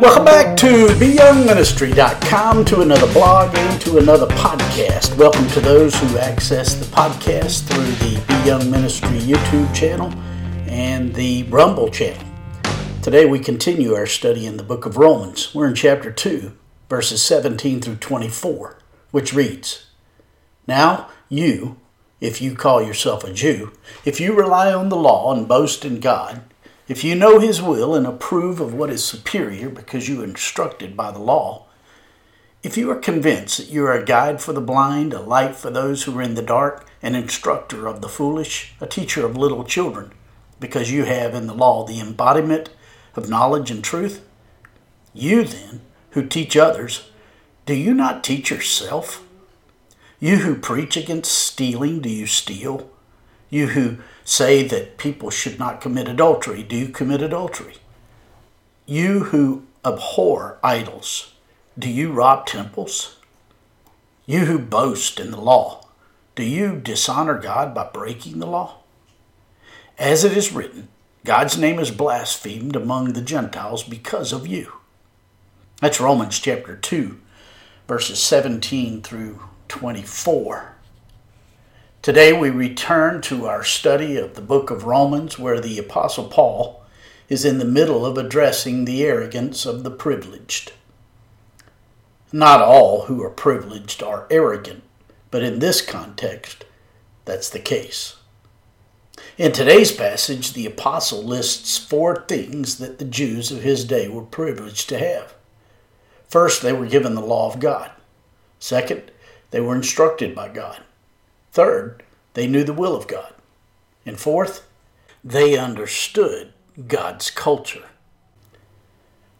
Welcome back to BYoungMinistry.com to another blog and to another podcast. Welcome to those who access the podcast through the B Young Ministry YouTube channel and the Rumble channel. Today we continue our study in the book of Romans. We're in chapter 2, verses 17 through 24, which reads Now you, if you call yourself a Jew, if you rely on the law and boast in God, if you know His will and approve of what is superior because you are instructed by the law, if you are convinced that you are a guide for the blind, a light for those who are in the dark, an instructor of the foolish, a teacher of little children, because you have in the law the embodiment of knowledge and truth, you then, who teach others, do you not teach yourself? You who preach against stealing, do you steal? You who say that people should not commit adultery, do you commit adultery? You who abhor idols, do you rob temples? You who boast in the law, do you dishonor God by breaking the law? As it is written, God's name is blasphemed among the Gentiles because of you. That's Romans chapter 2, verses 17 through 24. Today we return to our study of the book of Romans, where the Apostle Paul is in the middle of addressing the arrogance of the privileged. Not all who are privileged are arrogant, but in this context, that's the case. In today's passage, the apostle lists four things that the Jews of his day were privileged to have. First, they were given the law of God. Second, they were instructed by God. Third, they knew the will of God. And fourth, they understood God's culture.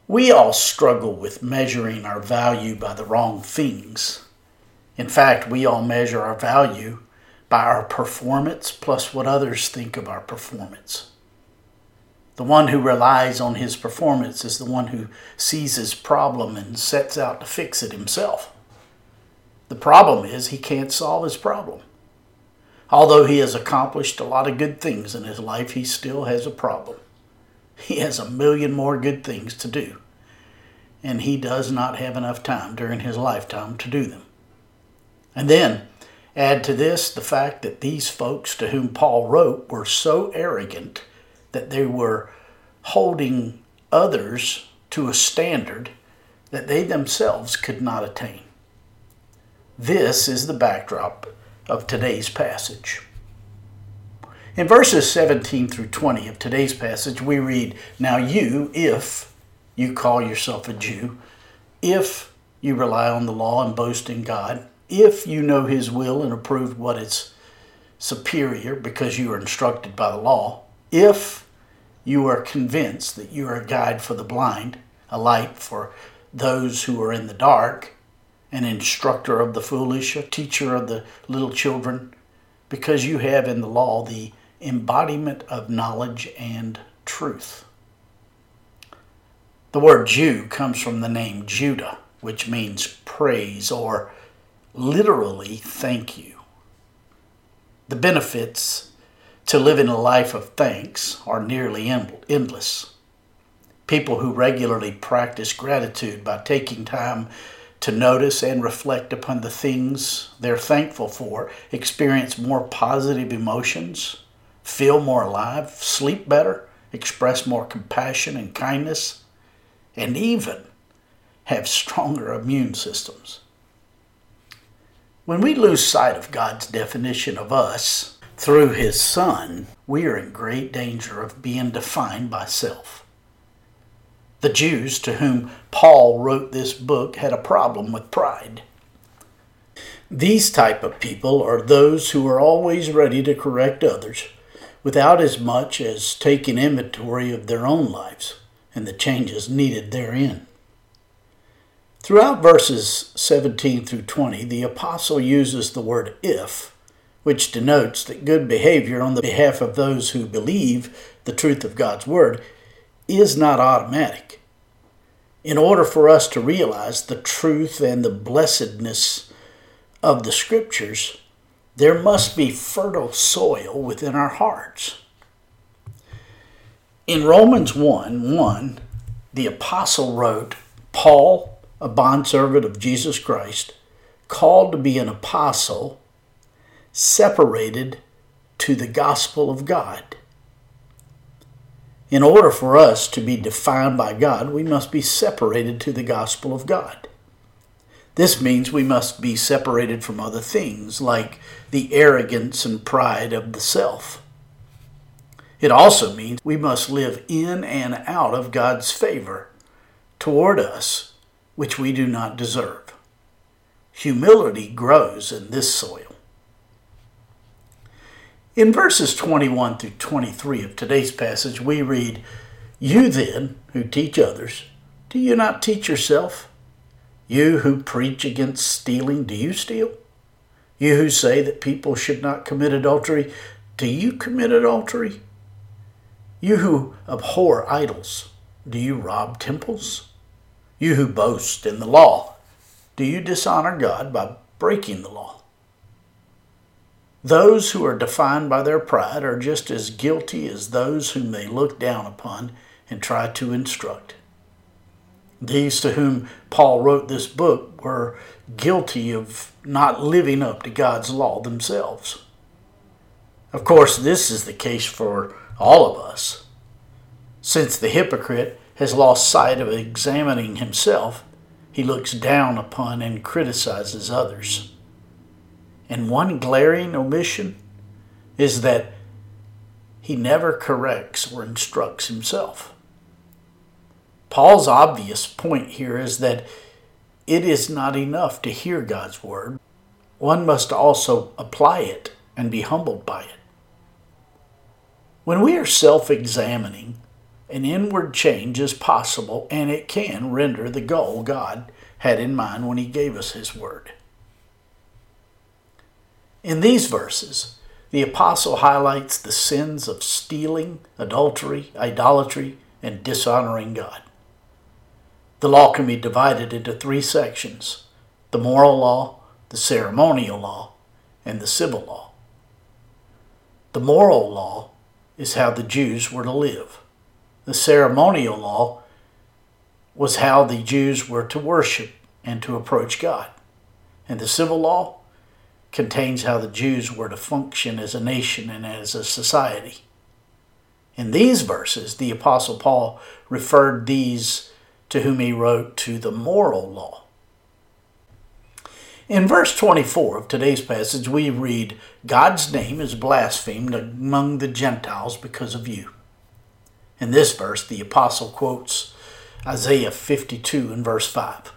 We all struggle with measuring our value by the wrong things. In fact, we all measure our value by our performance plus what others think of our performance. The one who relies on his performance is the one who sees his problem and sets out to fix it himself. The problem is he can't solve his problem. Although he has accomplished a lot of good things in his life, he still has a problem. He has a million more good things to do, and he does not have enough time during his lifetime to do them. And then add to this the fact that these folks to whom Paul wrote were so arrogant that they were holding others to a standard that they themselves could not attain. This is the backdrop of today's passage. In verses 17 through 20 of today's passage, we read, Now you, if you call yourself a Jew, if you rely on the law and boast in God, if you know His will and approve what is superior because you are instructed by the law, if you are convinced that you are a guide for the blind, a light for those who are in the dark, an instructor of the foolish, a teacher of the little children, because you have in the law the embodiment of knowledge and truth. The word Jew comes from the name Judah, which means praise or literally thank you. The benefits to living a life of thanks are nearly endless. People who regularly practice gratitude by taking time to notice and reflect upon the things they're thankful for, experience more positive emotions, feel more alive, sleep better, express more compassion and kindness, and even have stronger immune systems. When we lose sight of God's definition of us through His Son, we are in great danger of being defined by self. The Jews to whom Paul wrote this book had a problem with pride. These type of people are those who are always ready to correct others without as much as taking inventory of their own lives and the changes needed therein. Throughout verses 17 through 20, the apostle uses the word if, which denotes that good behavior on the behalf of those who believe the truth of God's word is not automatic. In order for us to realize the truth and the blessedness of the scriptures, there must be fertile soil within our hearts. In Romans 1 1, the apostle wrote, Paul, a bondservant of Jesus Christ, called to be an apostle, separated to the gospel of God. In order for us to be defined by God, we must be separated to the gospel of God. This means we must be separated from other things, like the arrogance and pride of the self. It also means we must live in and out of God's favor toward us, which we do not deserve. Humility grows in this soil. In verses 21 through 23 of today's passage, we read, You then, who teach others, do you not teach yourself? You who preach against stealing, do you steal? You who say that people should not commit adultery, do you commit adultery? You who abhor idols, do you rob temples? You who boast in the law, do you dishonor God by breaking the law? Those who are defined by their pride are just as guilty as those whom they look down upon and try to instruct. These to whom Paul wrote this book were guilty of not living up to God's law themselves. Of course, this is the case for all of us. Since the hypocrite has lost sight of examining himself, he looks down upon and criticizes others. And one glaring omission is that he never corrects or instructs himself. Paul's obvious point here is that it is not enough to hear God's word. One must also apply it and be humbled by it. When we are self examining, an inward change is possible and it can render the goal God had in mind when He gave us His Word. In these verses, the apostle highlights the sins of stealing, adultery, idolatry, and dishonoring God. The law can be divided into three sections the moral law, the ceremonial law, and the civil law. The moral law is how the Jews were to live. The ceremonial law was how the Jews were to worship and to approach God. And the civil law contains how the Jews were to function as a nation and as a society. In these verses, the Apostle Paul referred these to whom he wrote to the moral law. In verse 24 of today's passage, we read, God's name is blasphemed among the Gentiles because of you. In this verse, the apostle quotes Isaiah 52 and verse 5.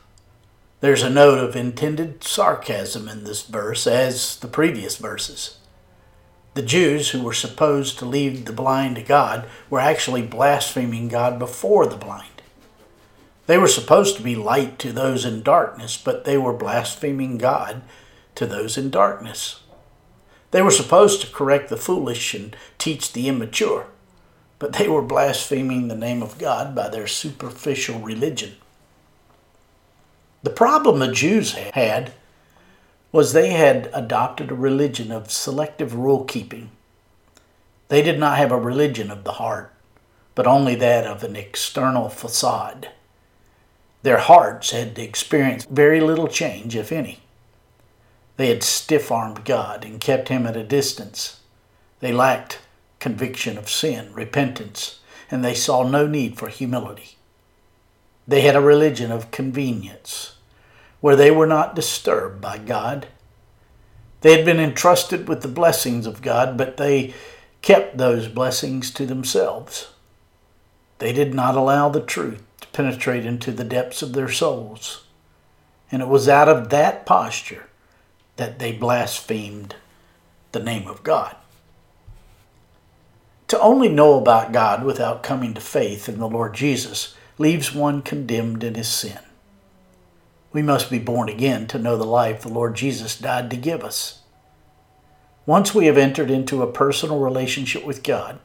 There's a note of intended sarcasm in this verse, as the previous verses. The Jews, who were supposed to lead the blind to God, were actually blaspheming God before the blind. They were supposed to be light to those in darkness, but they were blaspheming God to those in darkness. They were supposed to correct the foolish and teach the immature, but they were blaspheming the name of God by their superficial religion. The problem the Jews had was they had adopted a religion of selective rule keeping. They did not have a religion of the heart, but only that of an external facade. Their hearts had experienced very little change, if any. They had stiff armed God and kept him at a distance. They lacked conviction of sin, repentance, and they saw no need for humility. They had a religion of convenience, where they were not disturbed by God. They had been entrusted with the blessings of God, but they kept those blessings to themselves. They did not allow the truth to penetrate into the depths of their souls. And it was out of that posture that they blasphemed the name of God. To only know about God without coming to faith in the Lord Jesus leaves one condemned in his sin. We must be born again to know the life the Lord Jesus died to give us. Once we have entered into a personal relationship with God,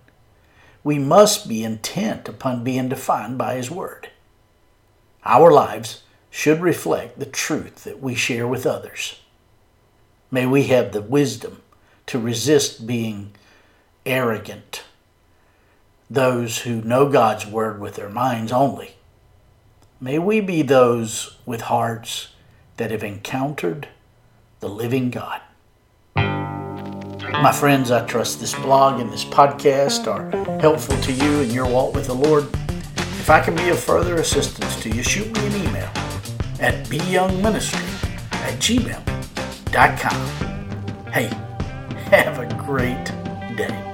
we must be intent upon being defined by His Word. Our lives should reflect the truth that we share with others. May we have the wisdom to resist being arrogant those who know God's word with their minds only May we be those with hearts that have encountered the living God. My friends, I trust this blog and this podcast are helpful to you in your walk with the Lord. If I can be of further assistance to you, shoot me an email at byoungministry at gmail.com. Hey, have a great day.